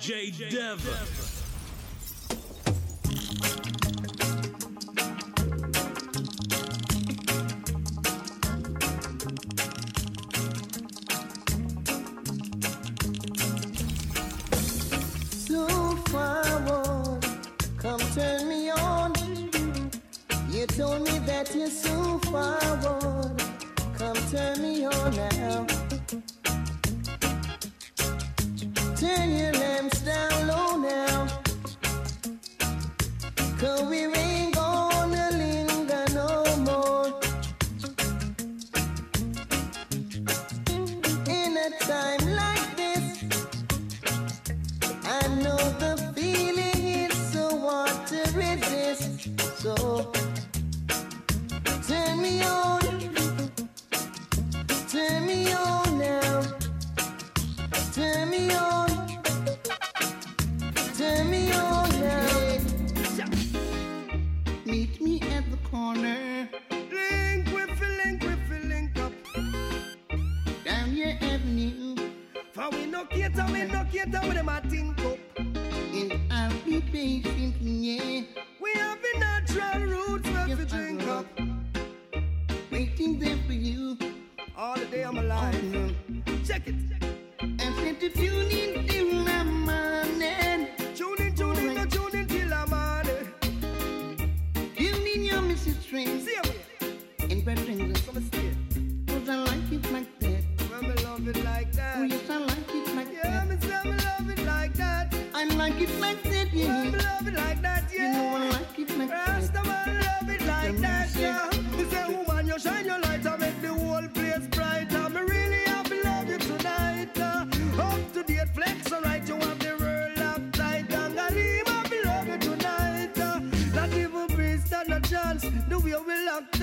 DJ Dev.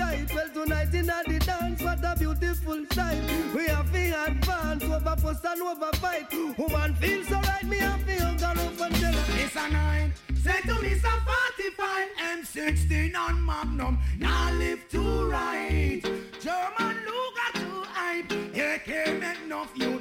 Tight. Well, tonight in the dance, what a beautiful sight. We have to advance over post and over fight. Woman feels so right, me have to hug her up and tell her. It's a nine. Say to me, some 45 M16 on Magnum. Now live to right. German Luger to hype. AK make enough youth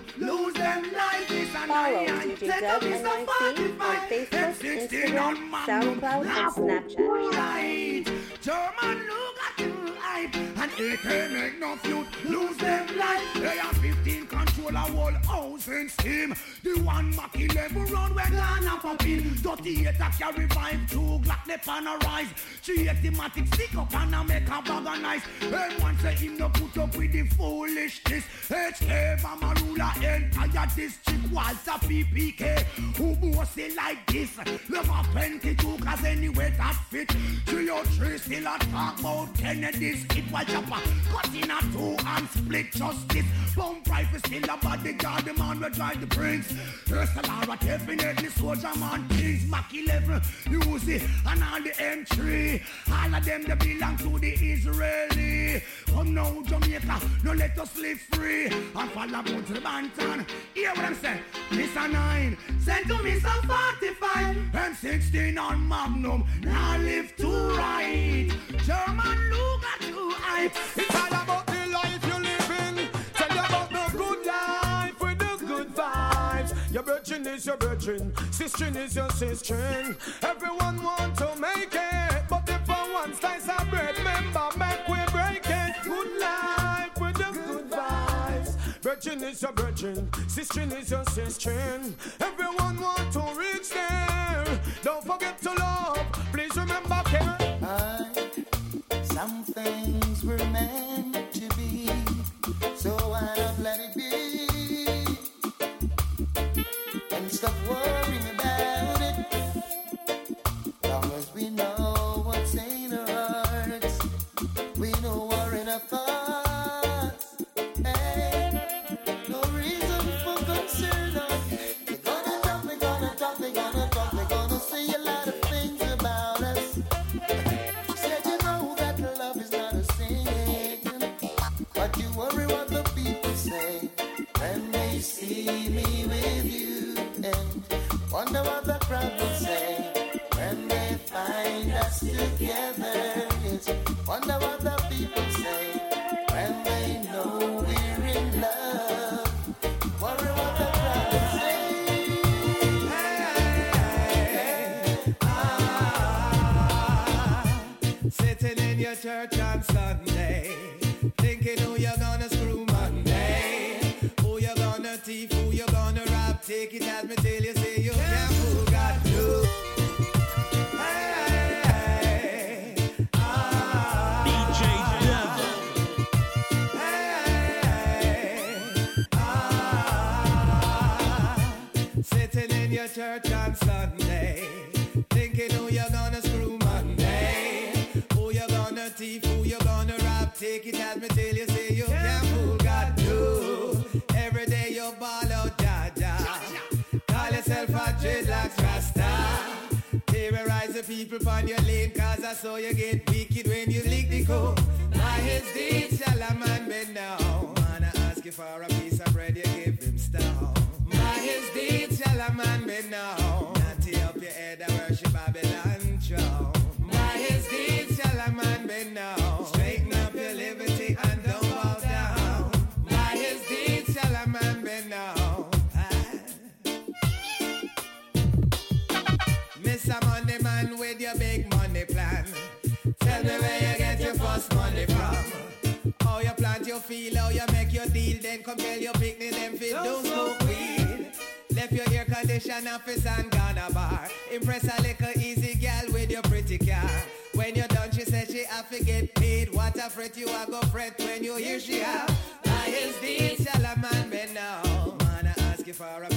Follow. DJ Say Dub to me, some NYC on Facebook, M16 Instagram. SoundCloud, and Snapchat. Right. German Luger to hype. And AK make enough youth lose them life. They are 15 control a whole house in steam. The one MAC-11 round where Ghana pop in. 38 a carry vibe, two Glock they pan a rise. She automatic stick up and a make a bag of nice. And say him no put up with the foolishness. HK Mama ruler entire district Walther PPK. Who boss it like this? Love a 22 cause anyway that fit. 303 still a talk about Kennedy's. It was chopper cut in a two and split justice. Bump rifle still a bodyguard. The man will drive the prince. First a Lara definitely soldier man. Kings MAC-11 Uzi and all the M3. All of them they belong to the Israeli. Come now Jamaica, no let us live free. And follow to the Banton. Hear what I'm saying? A nine, send to me some 45. M16 on Magnum, now live to right. German Luger to hype. It's all about the life you live in. Tell you about the good life with the good vibes. Your virgin is your virgin, sister is your sister. Everyone want to make it, but if one slice of bread, remember Virgin is your virgin, sister is your sister. Everyone want to reach there. Don't forget to love. Please remember it at me till you see you can't fool God too. Every day you ball out, Jaja. Call yourself a dreadlocks rasta. Terrorize the people on your lane, cause I saw you get wicked when you lick the code. My head's deep, shall I man bend down? Wanna ask you for a wonder where you get your first money from. How you plant your feel, how you make your deal, then come tell your picnic, them fit don't smoke weed. Left your air condition office and gone a bar. Impress a little easy gal with your pretty car. When you're done, she says she have to get paid. What a fret you are go fret when you hear she have. I is deal, shall a man be now? Man, I ask you for a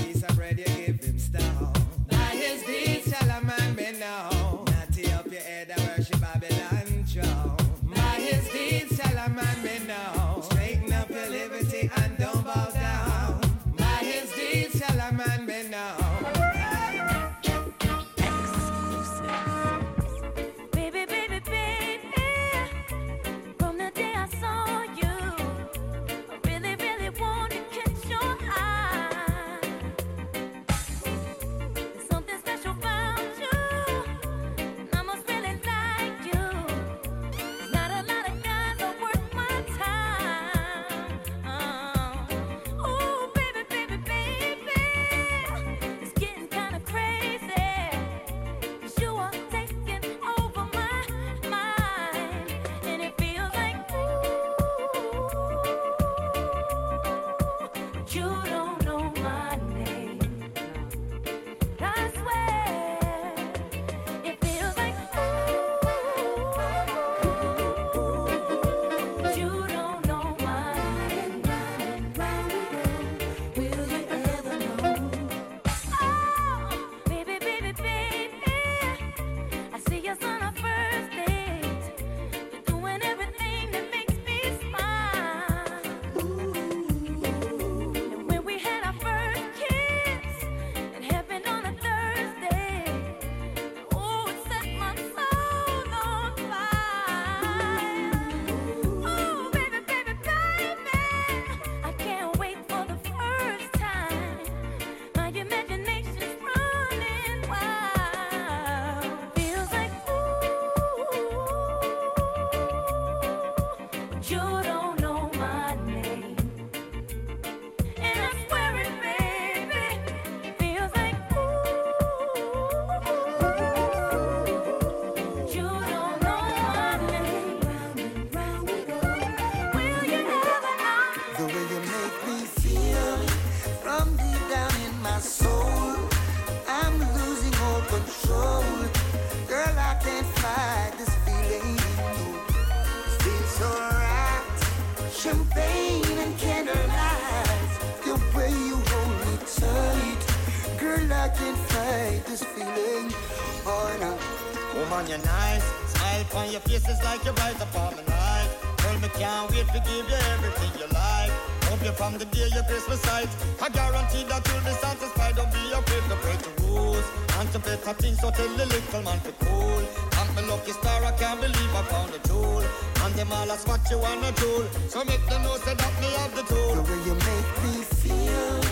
face sight. I guarantee that you'll be satisfied. Don't be afraid to break the rules and to better things. So tell the little man to cool. Thank my lucky star, I can't believe I found a tool. And them all that's what you wanna do. So make them know say that me have the tool. The way you make me feel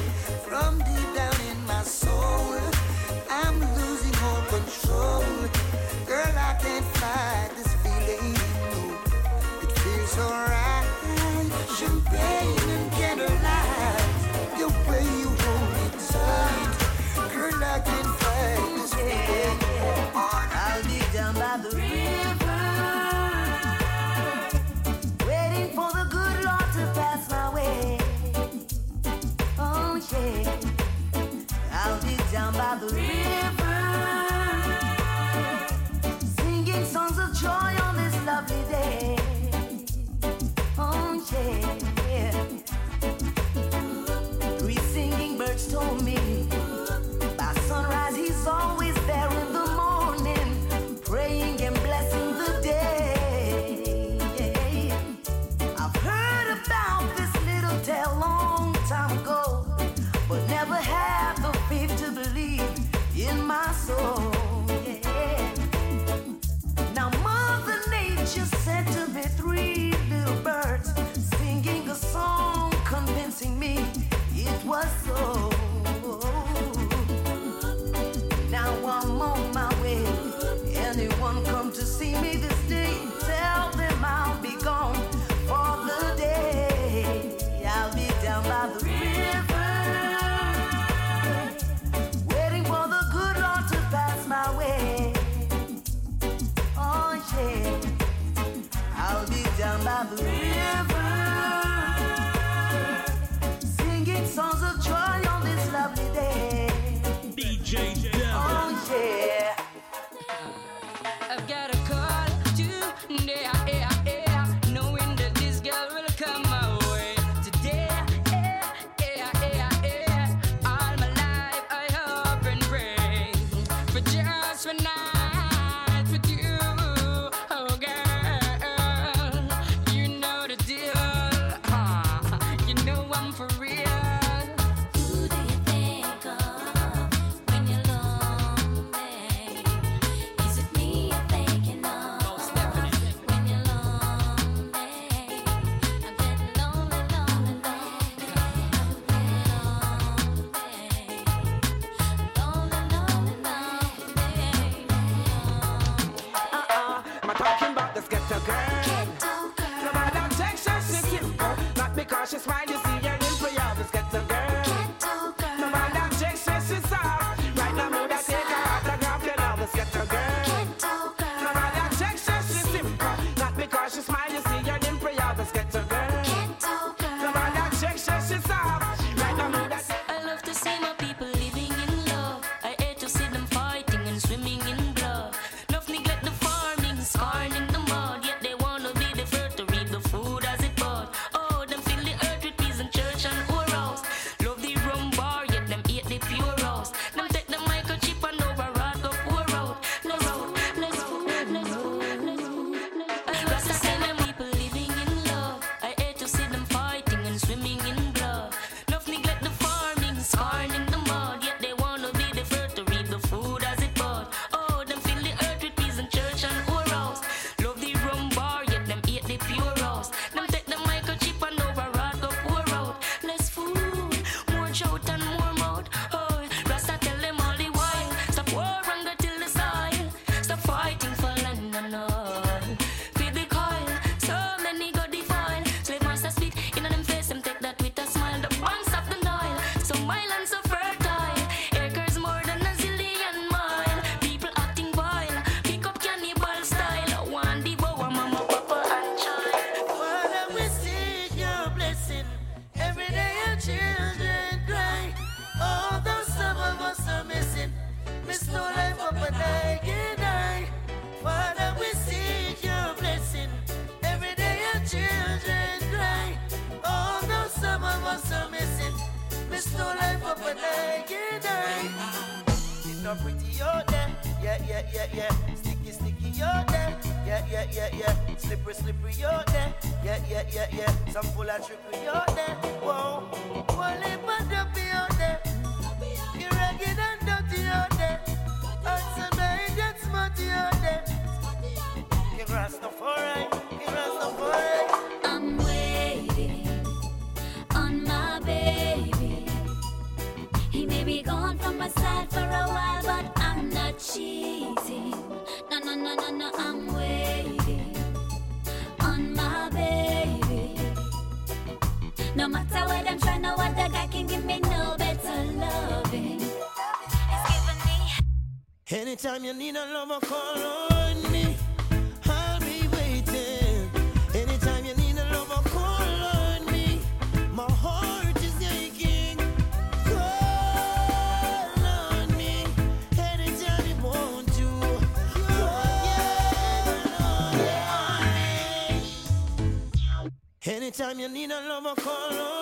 from deep down in my soul. Time you need a lover, call on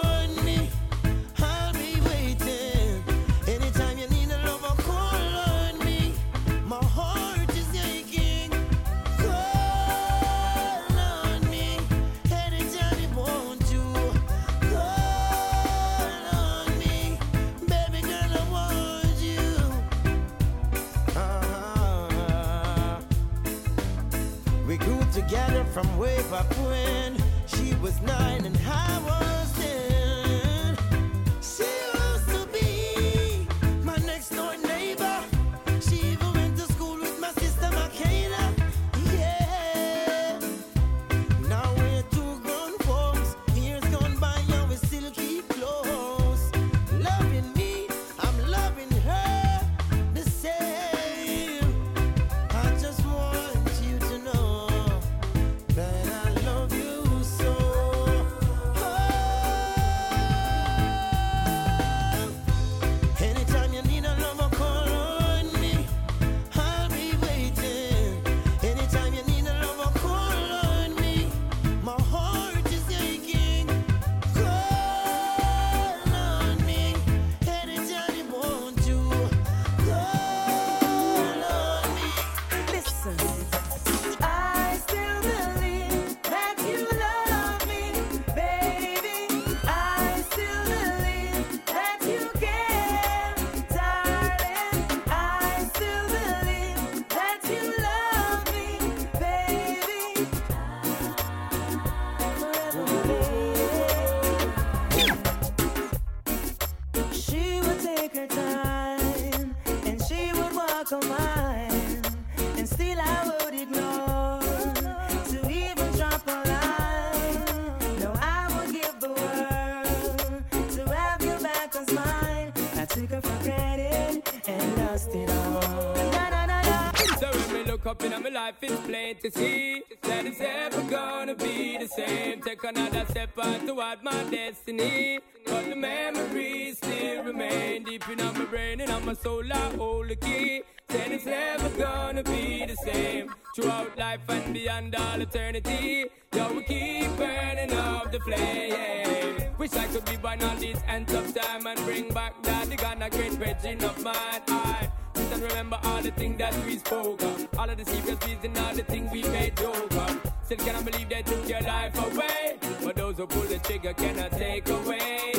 life is plain to see that it's ever gonna be the same. Take another step out toward my destiny, but the memories still remain deep in my brain and on my soul. I hold the key. Then it's never gonna be the same throughout life and beyond all eternity. Yo, we keep burning up the flame. Wish I could rewind all these ends of time and bring back that the gun a great virgin of mine. heart. just remember all the things that we spoke of. All of the secret reason, all the things we made over. Still cannot believe they took your life away. But those who pull the trigger cannot take away.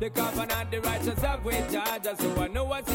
The covenant, the righteous of which I just so I know what's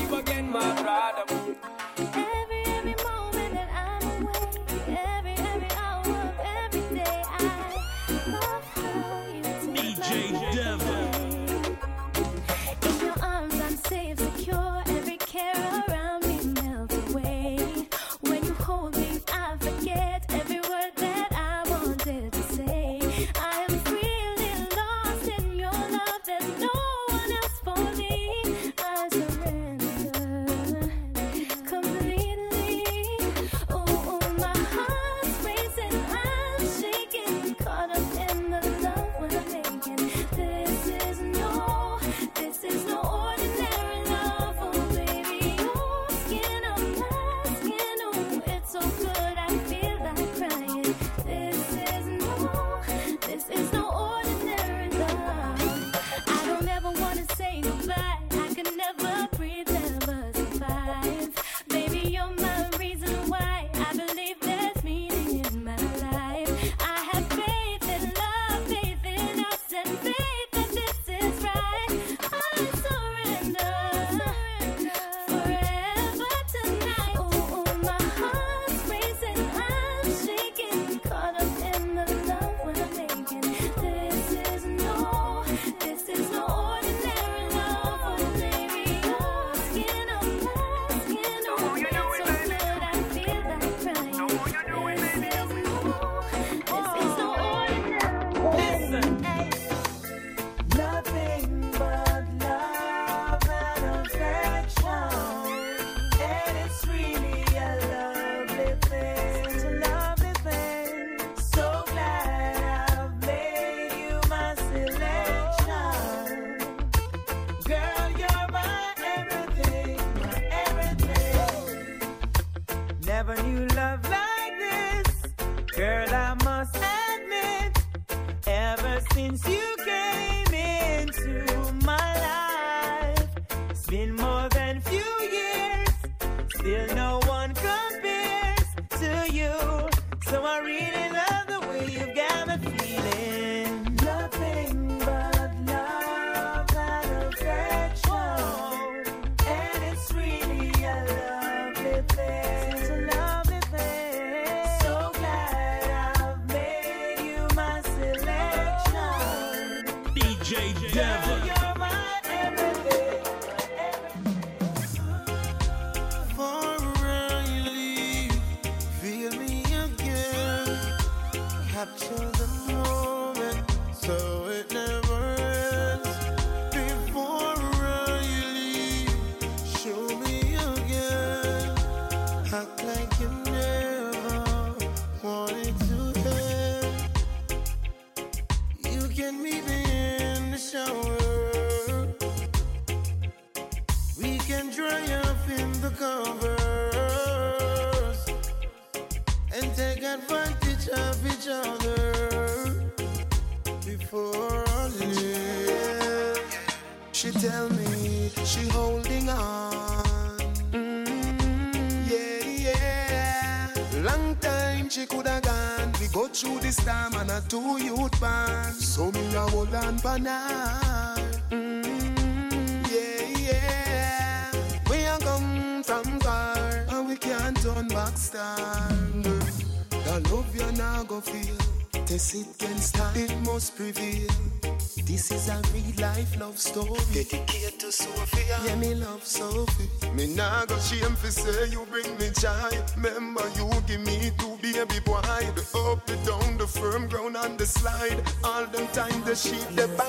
Go shame say you bring me joy. Remember you give me two baby boy. The up, the down, the firm ground and the slide. All them time the sheep the by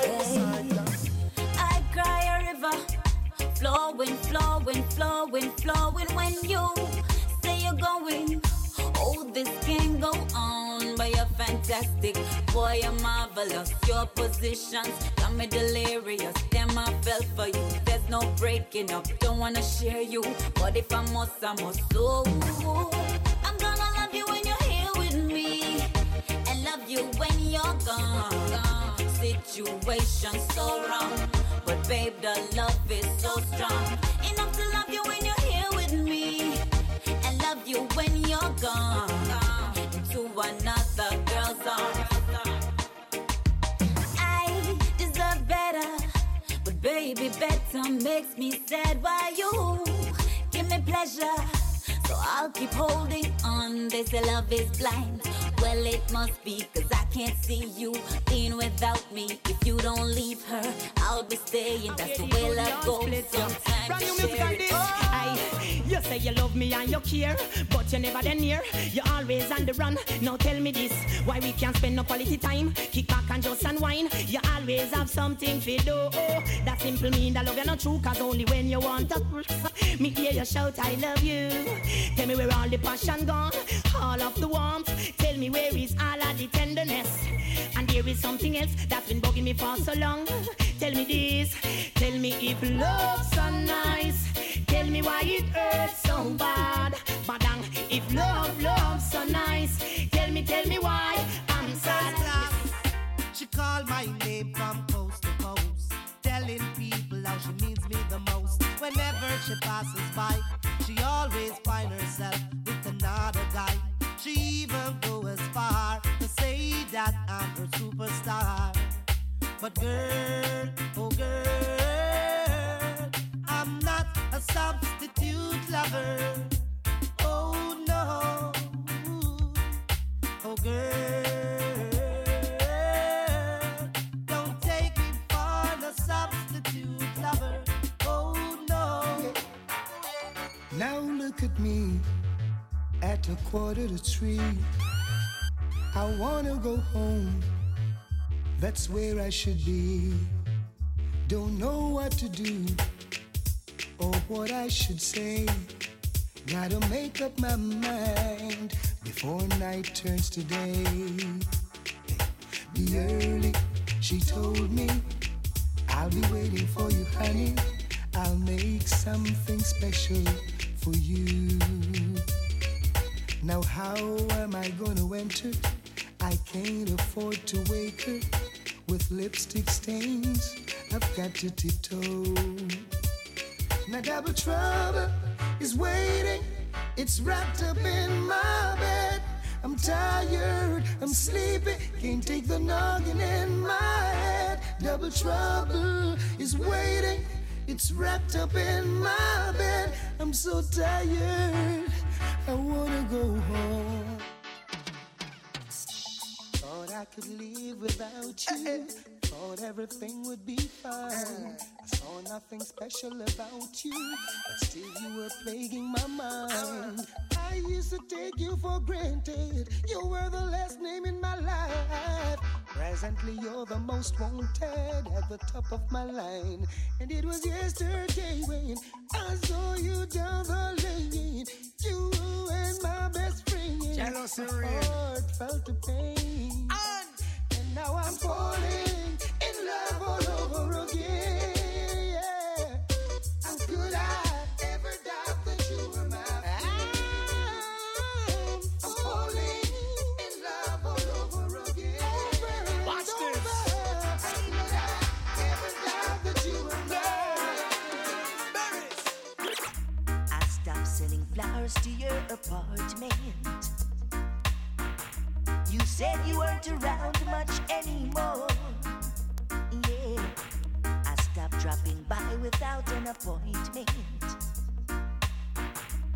wanna share you, but if I must, I must. So I'm gonna love you when you're here with me, and love you when you're gone. Situation so wrong, but babe, the love is so strong. Enough to love you when you're here with me, and love you when you're gone. Baby, better makes me sad. Why you give me pleasure? So I'll keep holding on. They say love is blind. Well, it must be, cause I can't see you being without me. If you don't leave her, I'll be staying. That's the way love goes. Sometimes Brand new you music share like it. this. Aye. You say you love me and you care, but you're never then near. You're always on the run. Now tell me this: why we can't spend no quality time? Kick back and just unwind. You always have something to do. That simple mean that love you're not true, cause only when you want to. me hear you shout, I love you. Tell me where all the passion gone, all of the warmth. Tell me where is all of the tenderness. And there is something else that's been bugging me for so long. Tell me this, tell me if love's so nice. Tell me why it hurts so bad. Badang, if love, love's so nice. Tell me, tell me why I'm sad. She called my name But girl, oh girl, I'm not a substitute lover. Oh no, oh girl, don't take me for the substitute lover. Oh no. Now look at me at a quarter to three. I wanna go home. That's where I should be. Don't know what to do or what I should say. Gotta make up my mind before night turns to day. Be early, she told me. I'll be waiting for you, honey. I'll make something special for you. Now, how am I gonna enter? I can't afford to wake her with lipstick stains. I've got to tiptoe. Now double trouble is waiting. It's wrapped up in my bed. I'm tired, I'm sleepy, can't take the noggin in my head. Double trouble is waiting. It's wrapped up in my bed. I'm so tired, I wanna go home. I could live without you. Eh, eh. Thought everything would be fine. Eh. I saw nothing special about you, but still you were plaguing my mind. Ah. I used to take you for granted. You were the last name in my life. Presently, you're the most wanted at the top of my line. And it was yesterday when I saw you down the lane. You and my best friend. Jealousy My heart felt the pain. Now I'm falling in love all over again. Yeah. How could I ever doubt that you were my friend? I'm falling in love all over again. Watch Over this. How could I ever doubt that you were mine? I stopped selling flowers to your apartment. You said you weren't around much anymore. Yeah, I stopped dropping by without an appointment.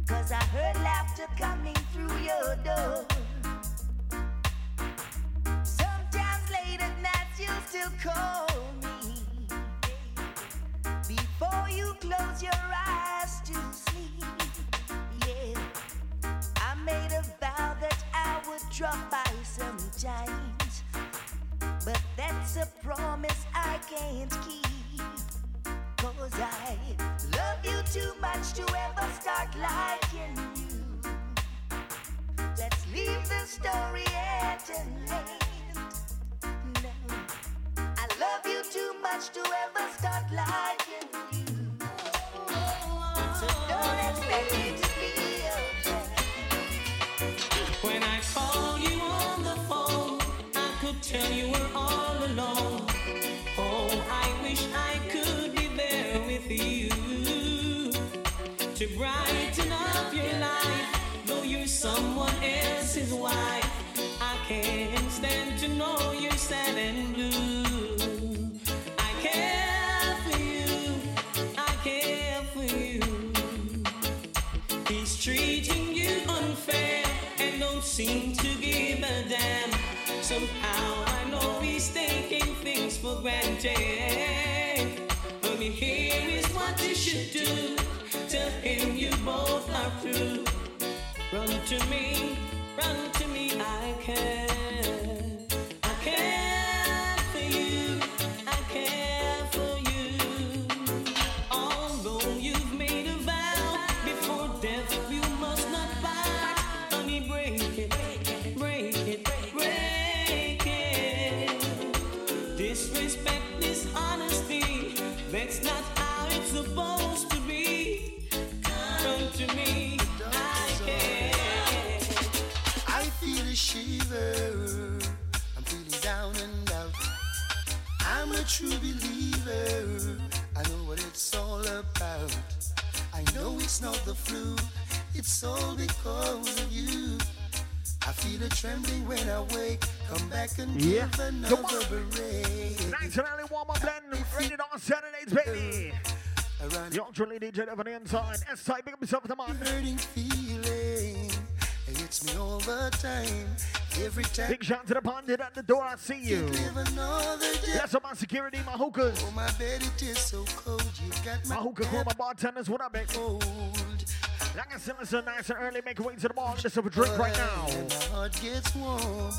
Cause I heard laughter coming through your door. Sometimes late at night you still call me. Before you close your eyes to sleep, yeah. I made a vow that I would drop by sometimes. But that's a promise I can't keep. Cause I love you too much to ever start liking you. Let's leave the story at an end. No, I love you too much to ever start liking you. So don't expect me stand to know you're sad and blue. I care for you, I care for you. He's treating you unfair and don't seem to give a damn. Somehow I know he's taking things for granted. But here is what you should do. Tell him you both are through. Run to me, run to me, I care. Trembling when I wake. Come back and Yeah. give another beret. Nice and early warm up blend. Ready on Saturdays, baby. Around Young Julie DJ on the inside. S type, pick up yourself the man. hurting feeling. It hits me all the time. Every time. Big shout to the pundit at the door. I see you. Another day. My security, my hookers. Oh, my bed, it is so cold. You got my, My hookah crew, my bartenders, what up, big? cold. Like I said, listen nice and early. Make way to the bar. Let's have a drink right now. My heart gets warm.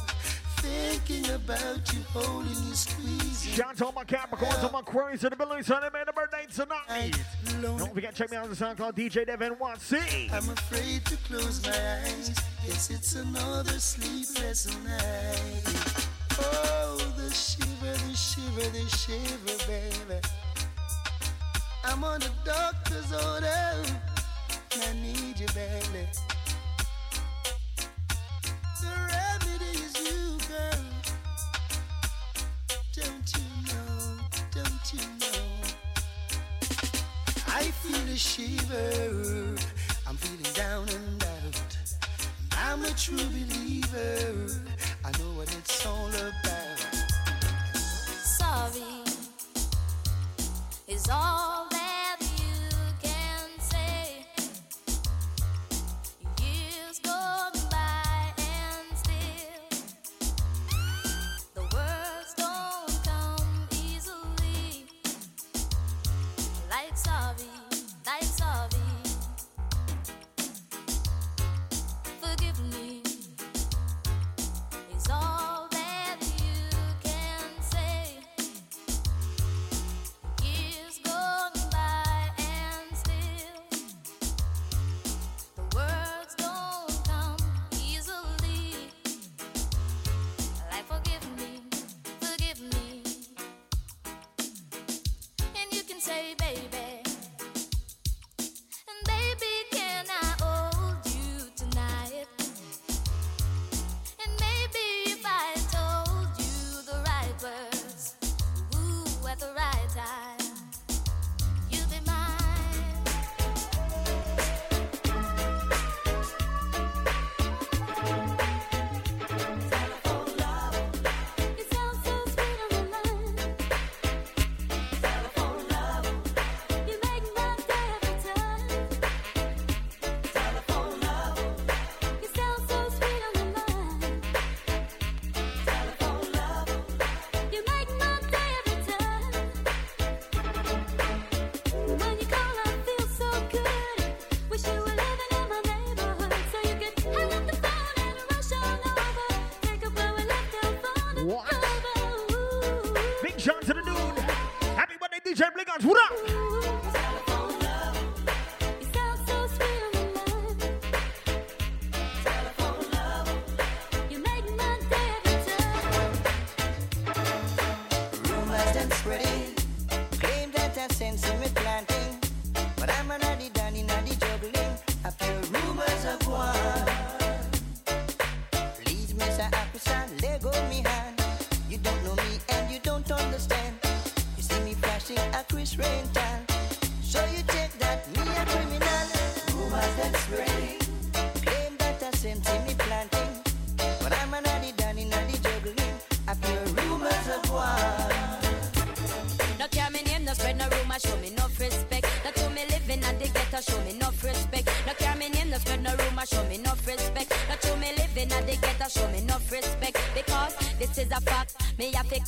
Thinking about you, holding you, squeezing. Shout out to all my Capricorns, all my Aquarius in the building. Celebrate a birthday tonight. Don't forget, check me out on the SoundCloud DJ Devin 1C. I'm afraid to close my eyes. Yes, it's another sleepless night. Oh, the shiver, the shiver, the shiver, baby. I'm on the doctor's order. I need you, baby. The remedy is you, girl. Don't you know? Don't you know? I feel a shiver. I'm feeling down and out. I'm a true believer. I know what it's all about. Sorry is all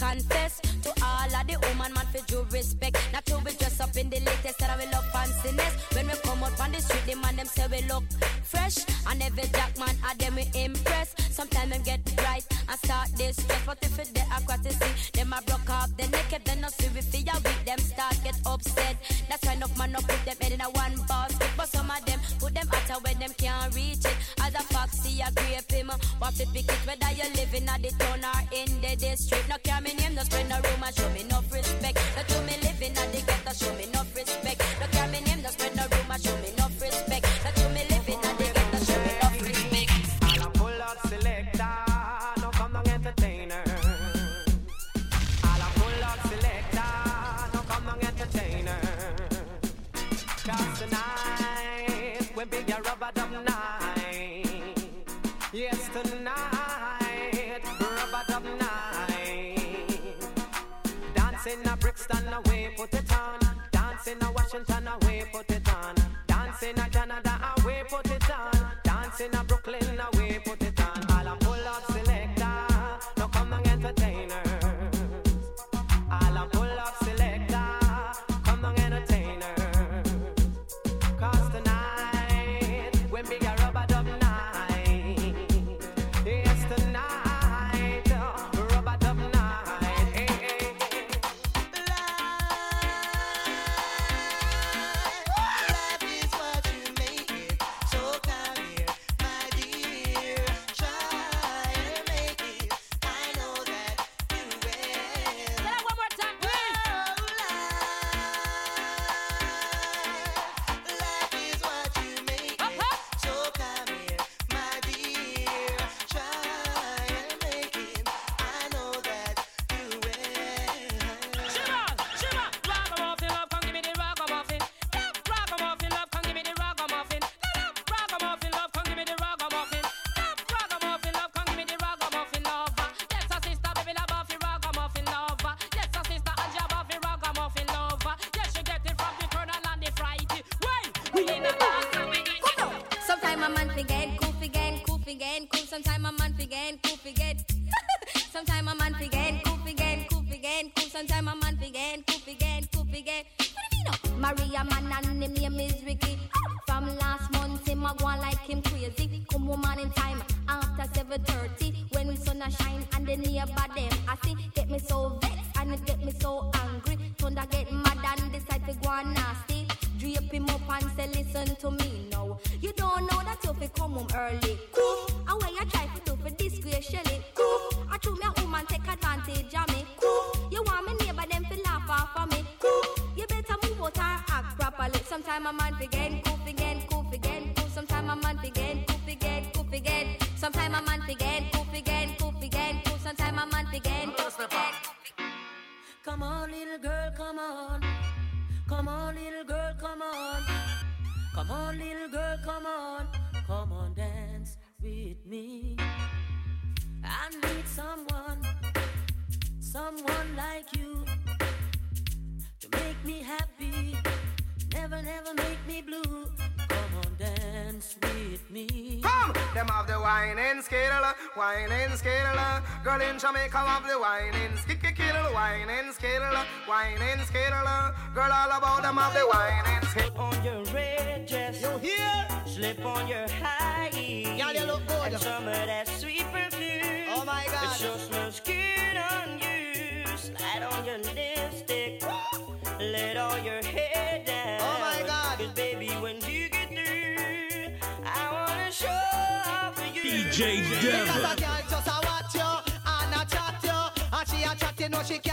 Confess Dancing a Brixton away, put it on. Dancing a Washington away, put it on. Dancing a Canada away, put it on. Dancing a Brooklyn my mind forget whining skill. Girl in Jamaica have the whining skicky kill, whining skill, whining skill. Girl all about them have the whining. Slip on your red dress, you hear? Slip on your high heels. Y'all you look good. And some of that sweet perfume. Oh my God. It just smells good on you. Slide on your lips. DJ Devil. Because a girl just a watch you and a chat you, and she a chat you know she can't.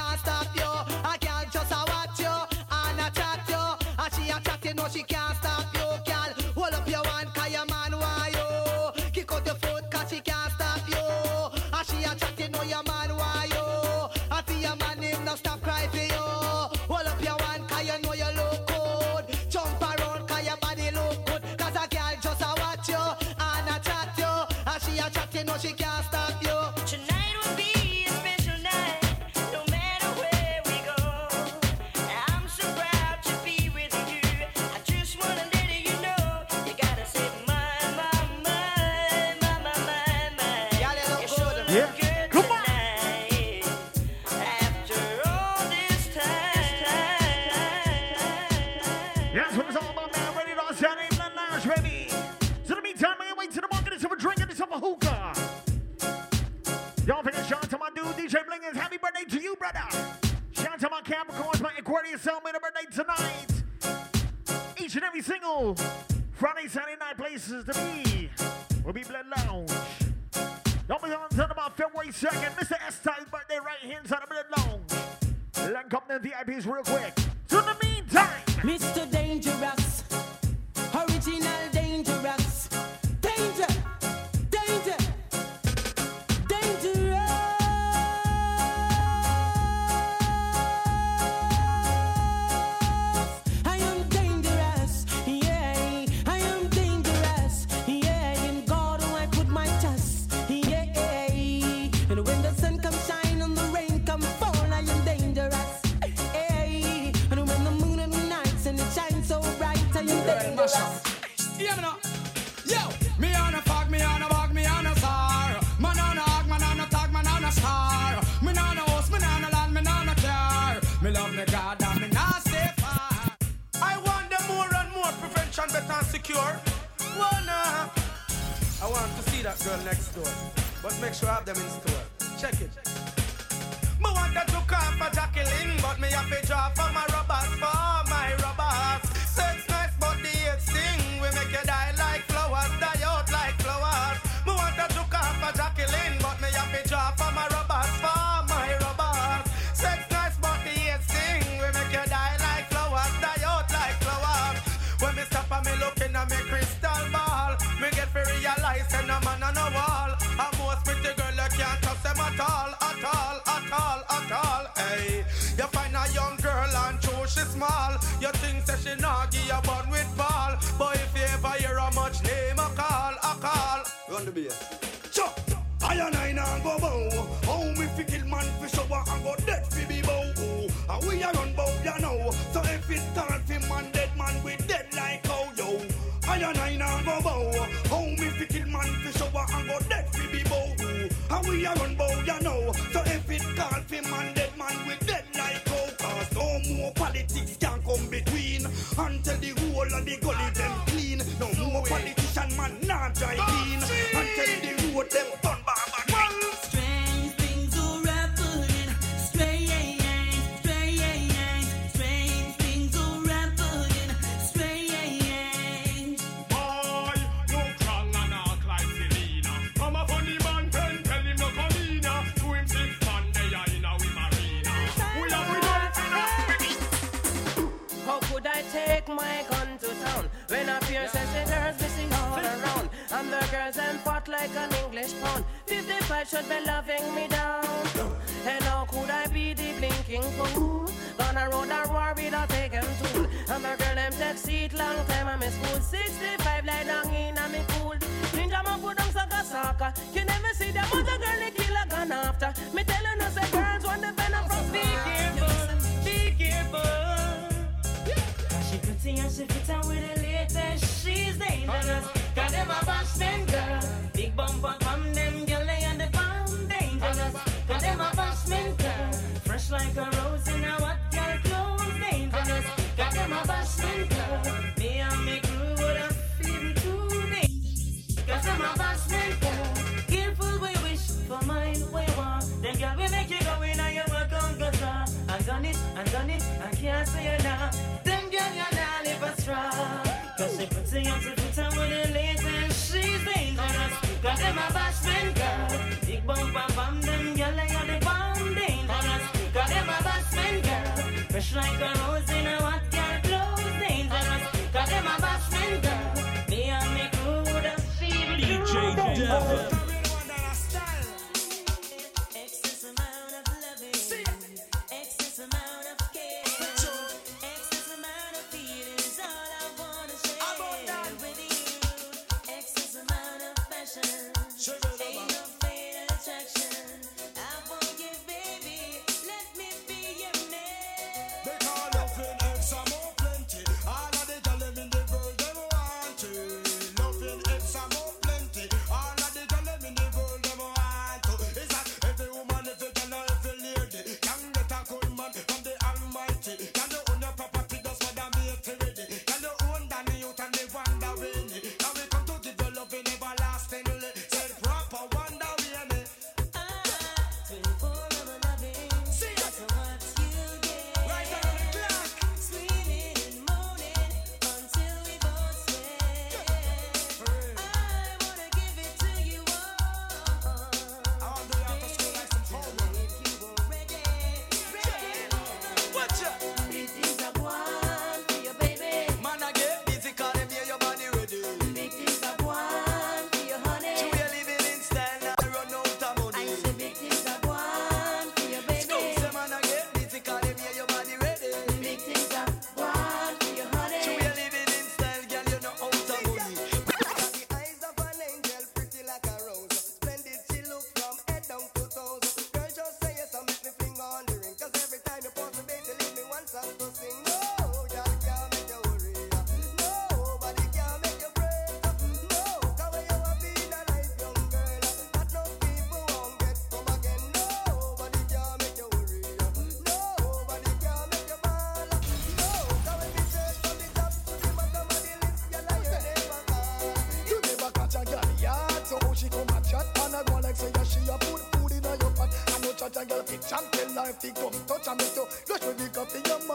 Brasil. man, dead man, we dead like how yo. I and I now go bow. How me fi kill man fi shower and go dead fi be bow. And we a run bow, ya know. So if it call fi man, dead man, we dead like how. Cause no more politics can come between. Until the whole of the gully them clean. No more politician man not drive in. fingers and pot like an English pound. 55 should be loving me down. And how could I be the blinking fool? Gonna roll that war without taking tool. I'm a girl, them take seat long time. I'm in school 65, lie down in, a me cool. Ninja man put down soccer soccer. You never see them other girl, they kill a gun after. Me tell you, no, say girls want the venom from speaking. can't say you're not. Them girl, you're not even strong. Cause she puts you up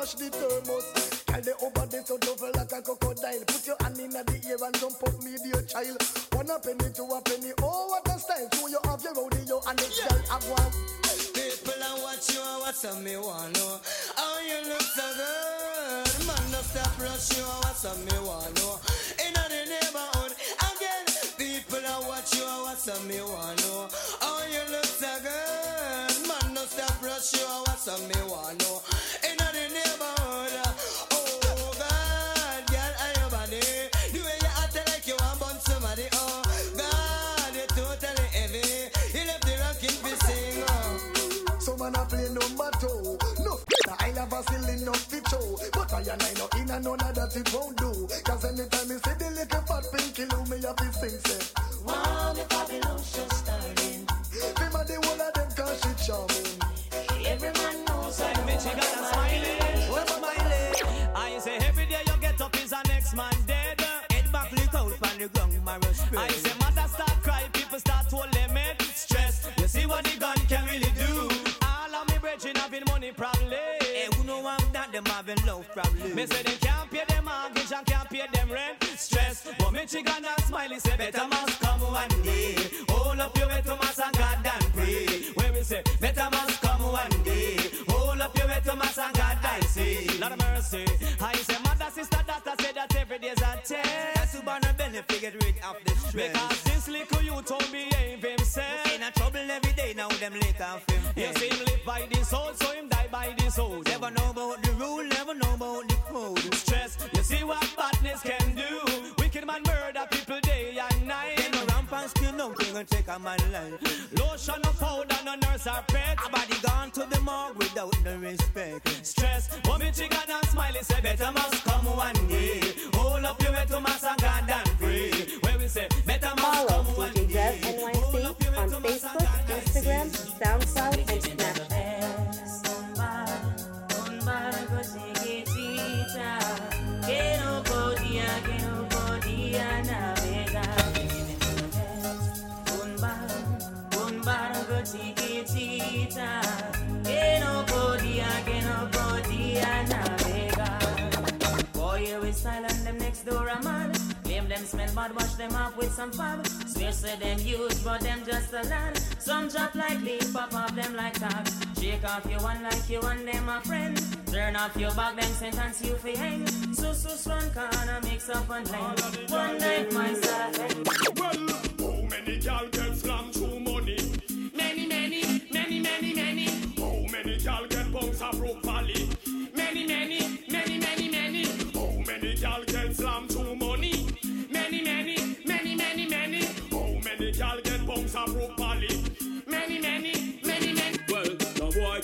mash the thermos. Girl, the over there so don't say mother start cry, people start to limit stress. You see what the gun can really do. All of me brethren having money problem. Hey, eh, who know I'm that them having love problem. Me say they can't pay them mortgage and can't pay them rent. Stress, but me chicken and smiley say better must come one day. Hold up your way to mass and God and pray. Where we say better must come one day. Hold up your way to mass and God I say. Lord of mercy, I say mother, sister, daughter say that every day's a test. That's who born a benefit get rid of the stress. Because this little youth don't behave himself. In a trouble every day now them late off him. You see him live by this old, so him die by this old. Never know about the rule, never know about the code. Stress, you see what badness can do. Wicked man murder people day and night. Them no ramp and skin out, they gon' take a man life. Lotion, no powder, no nurse or pet. A body gone to the morgue without no respect. Stress, but me chicken and smiley say better must come one door a man. Claim them smell bad, wash them off with some fab. Swear say them use, but them just a land. Some drop like leaf, pop off them like tag. Shake off your one like you and them a friend. Turn off your back, them sentence you fi hang. So so strong corner mix up and blend. One night myself. Well, how many gal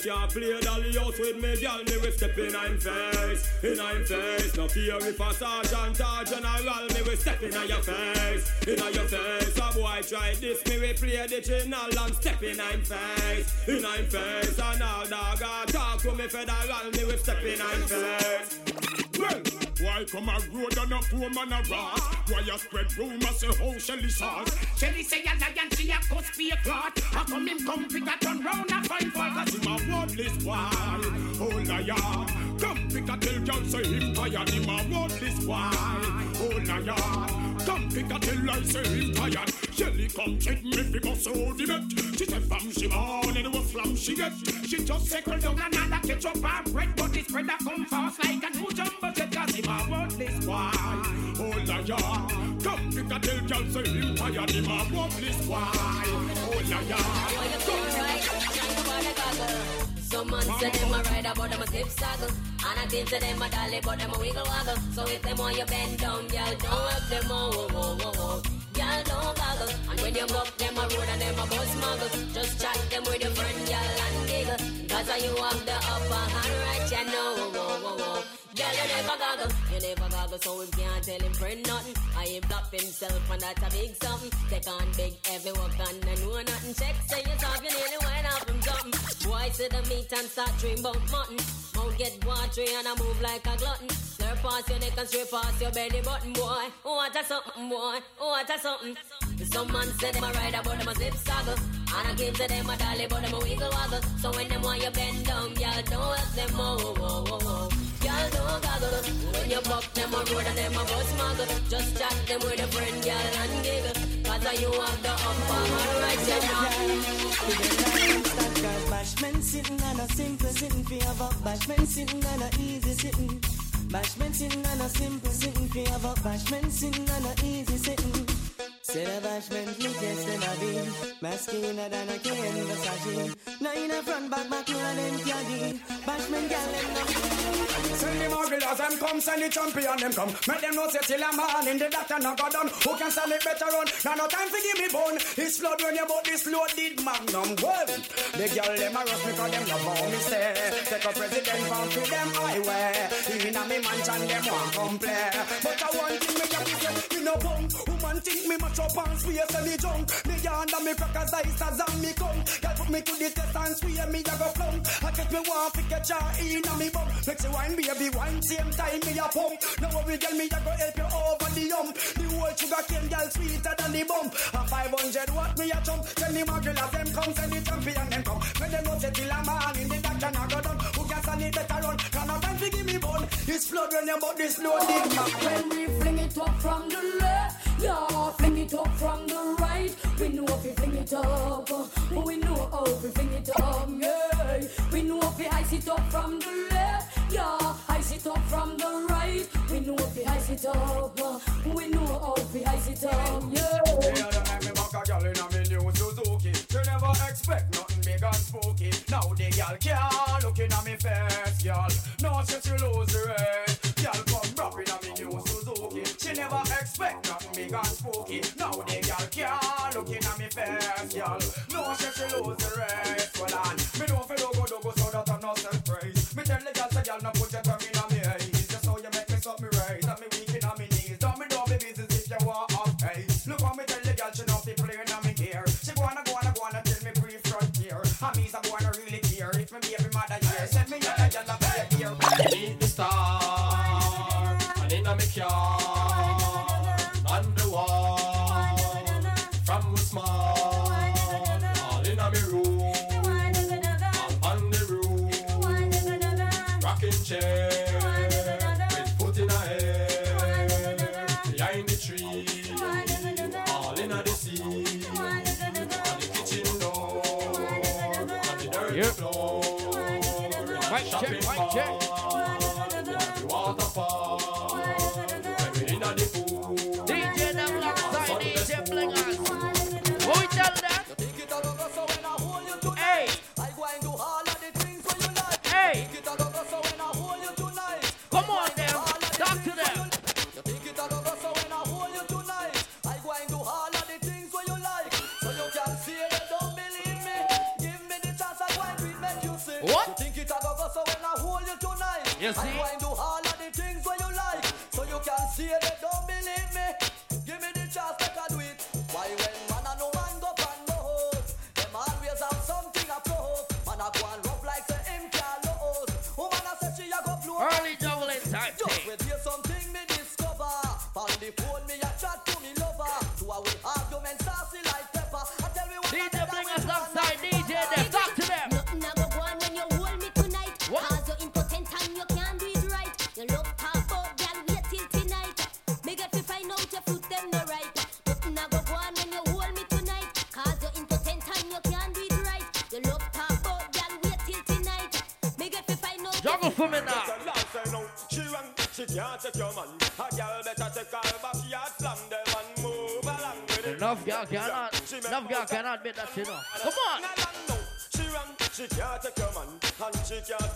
can't play dolly house with me, gal. Me we step in I'm face, in I'm face. No fear if a sergeant or general, me we step in your face, in your face. A boy try this, me we play the channel and step in I'm face, in I'm face. And all dog talk to me federal, me we step in I'm face. Why come a road and a poor man a rat? Why you spread rumors say how Shelly sauce? Shelly say a lion, she a cuss be a clot. How come him come pick a turn round and find fault? Cause him a worthless boy. Oh liar, come pick a tell girl say him tired. Him a worthless boy. Oh liar, come pick a tell I say him tired. Shelly come check me fi bust out the bet. She say fam she born and what flam she get. She just circle down another ketchup and bread, but the spread a come fast like a new jumbo jet. Cause him a worthless boy. Oh liar, come pick a tell girl say him tired. Him a worthless boy. Oh liar. Some man say them a ride about them a zip saddle. And I think to them a dolly but them a wiggle waggle. So if them want you bend down, y'all don't have them oh, oh, oh, oh. Y'all don't goggle. And when you buck them a road and them a bus muggle Just chat them with your friend, y'all and giggle. Cause you have the upper hand right, you know. Oh, oh, oh, oh. Girl, you never goggle, you never goggle, so him can't tell him friend nothing. I him flop himself, and that's a big something. Take on big, heavy work, and I know nothing. Check, say yourself, you nearly went off him something. Boy, to the meat and start dream about mutton. Mouth get watery and I move like a glutton. Slurp past your neck and straight past your belly button, boy. Oh, What a something, boy. Oh, What a something. Some man say them a ride about them a zip saggle. And I give to them a dolly, but them a wiggle waggle. So when them want you bend down, y'all don't help them, oh, oh, oh, oh. oh. Don't goggle When you buck them a road and them a bus Just chat them with a friend, y'all and giggle Cause you have the upper hand right, bashment sitting and a simple sitting fi have a bashment sitting and a easy sitting Bashment sitting and a simple sitting fi have a bashment sitting and a easy sitting Say the bashment look yes then a be Masculine than a cane Versace Now in a front back back you and them caddy Bashment gal them no Send the Margulas, them come, send the champion, them come. Make them know say till a man in the doctor no go done. Who can sell it better run? Now no time for give me bone. It's flood when you bought this loaded magnum. Well, the girl them a rush because them love how me say. Take a president from to them highway. Even a me mansion them want come play. But I want thing me have to say, me no bum. Think me mash up and swear say me junk. Me yonder me crackers ice as and me come. Girl put me to the test and swear me a go plumb. I get me want to catch her in a me bum. Make she wine baby wine same time me a pump. Now we girl me a go help you over the hump. The whole sugar cane girl sweeter than the bump. A 500 watt me a jump. Tell the magula them come, send the champion them come. When they know say till a man in the doctor now go done. Who can stand it better run? Can I time to give me bone? It's flood when you but this no. When we fling it up from the left, yeah, fling it up from the right. We know if we fling it up, uh, we know how we fling it up, yeah. We know if we ice it up from the left, yeah, ice it up from the right. We know if we ice it up, uh, we know how we ice it up, yeah. Yeah, don't me back a girl in a me new Suzuki. You never expect nothing big and spooky. Now the girl can't look in a me face, girl. No, she she lose the Enough girl cannot. Enough girl cannot beat that shit up. Come on. She run, she can't take your man, and she can't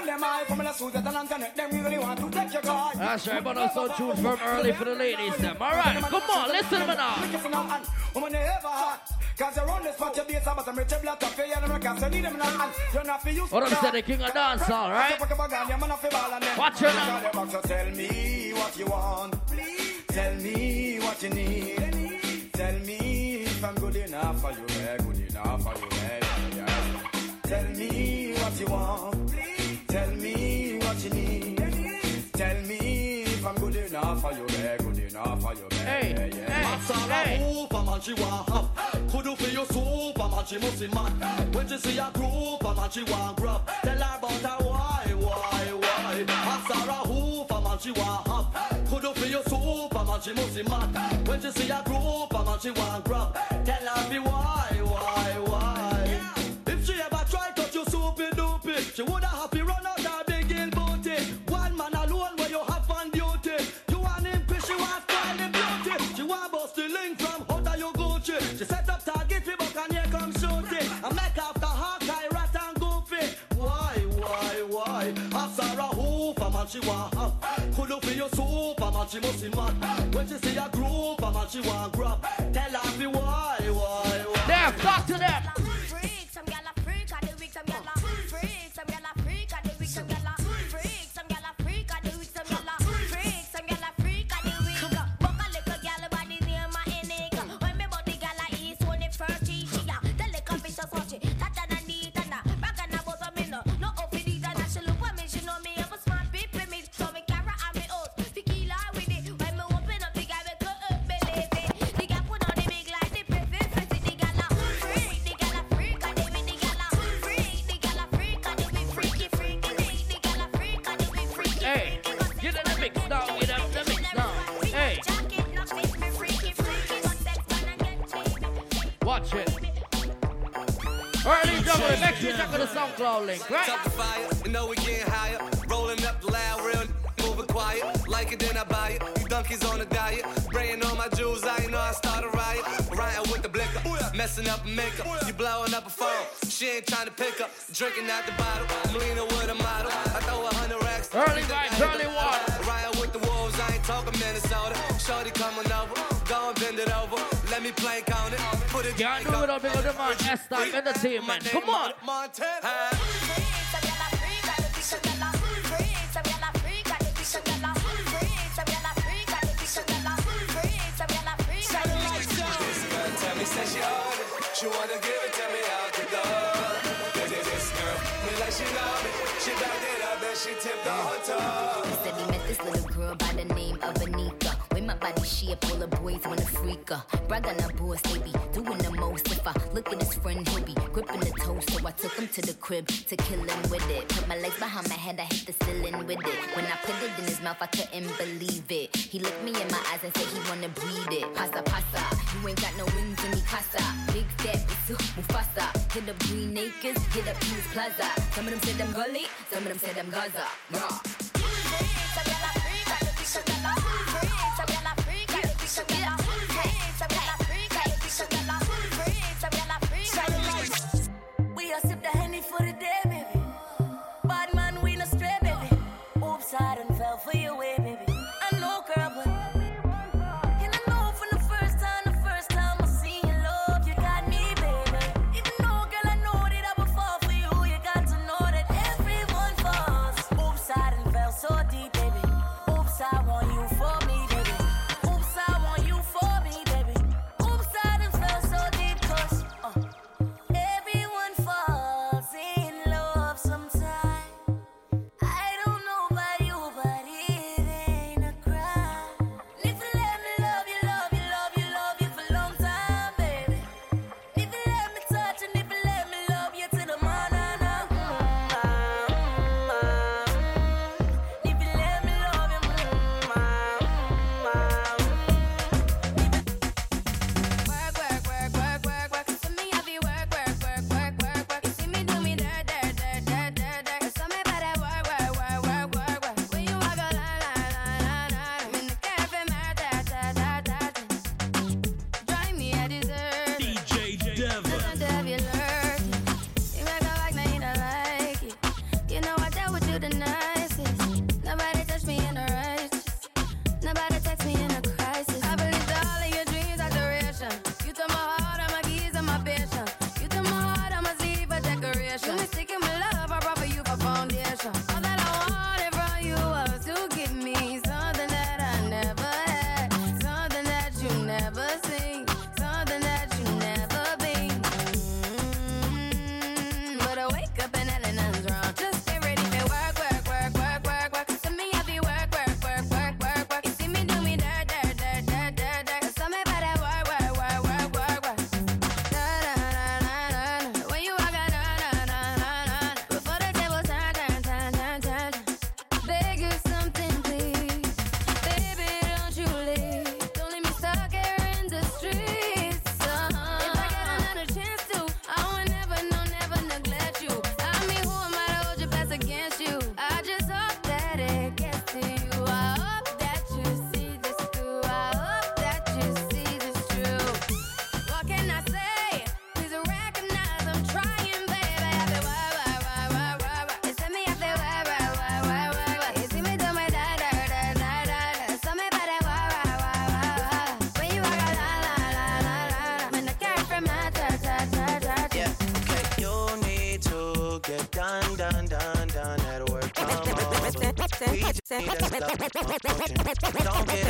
Put them behind them eye. From the suit and connect them really want to take your guard. That's right, but also tune from early for the ladies. Them. All right. Come on. Listen to me now. Woman, they ever hot. Cause you run this spot, your base, but I'm rich, blood, tough, you know, cause you need them in hand. You're not for use. What I'm saying, the king of dance, all right? Watch your now. Tell me what you want. Please. Tell me what you need. Tell me if I'm good enough for you, good enough for you, yeah, yeah. Tell me what you want. Please. Tell me what you need. Tell me if I'm good enough for you, yeah, good enough for you, yeah, Hey, yeah, yeah. hey, hey. Superman she want have Could do for your Superman she must be mad When she see a group a man she want grab Tell her about her why, why, why Ask her a Superman she want have Could do for your Superman she must be mad When she see a group a man she want grab Tell her be why, why, man she want grab. Out the link, right? Top the fire, you know we getting higher. Rolling up loud, real moving quiet. Like it, then I buy it. You donkeys on a diet. Spraying on my jewels, I know I start a riot. Riding with the blicker, oh, messing up makeup. Oh, you blowing up a oh, phone, she ain't trying to pick up. Drinking out the bottle, I'm leaning with a model. I throw a hundred racks. Early night, early one. Riding with the wolves, I ain't talking Minnesota. Shorty coming over, go and bend it over. Let me plank on it. Put it Can't do it up because the man S-Type Entertainment. Come on. Montana. She wanna give it to me out the door. This, this, this girl, me like she love me. She backed it up and she tipped the whole top. He said he this little girl by the name of Anika. With my body shape, all the boys wanna freak her. Brag on her boys, they be doing the most. If I look at his friend, he'll be I took him to the crib to kill him with it. Put my legs behind my head, I hit the ceiling with it. When I put it in his mouth, I couldn't believe it. He looked me in my eyes and said he wanna breathe it. Pasa pasa, you ain't got no wings in me casa. Big step, it's Mufasa. Hit up Green Acres, hit up Peace Plaza. Some of them said I'm gully, some of them said I'm Gaza. Raw. Don't get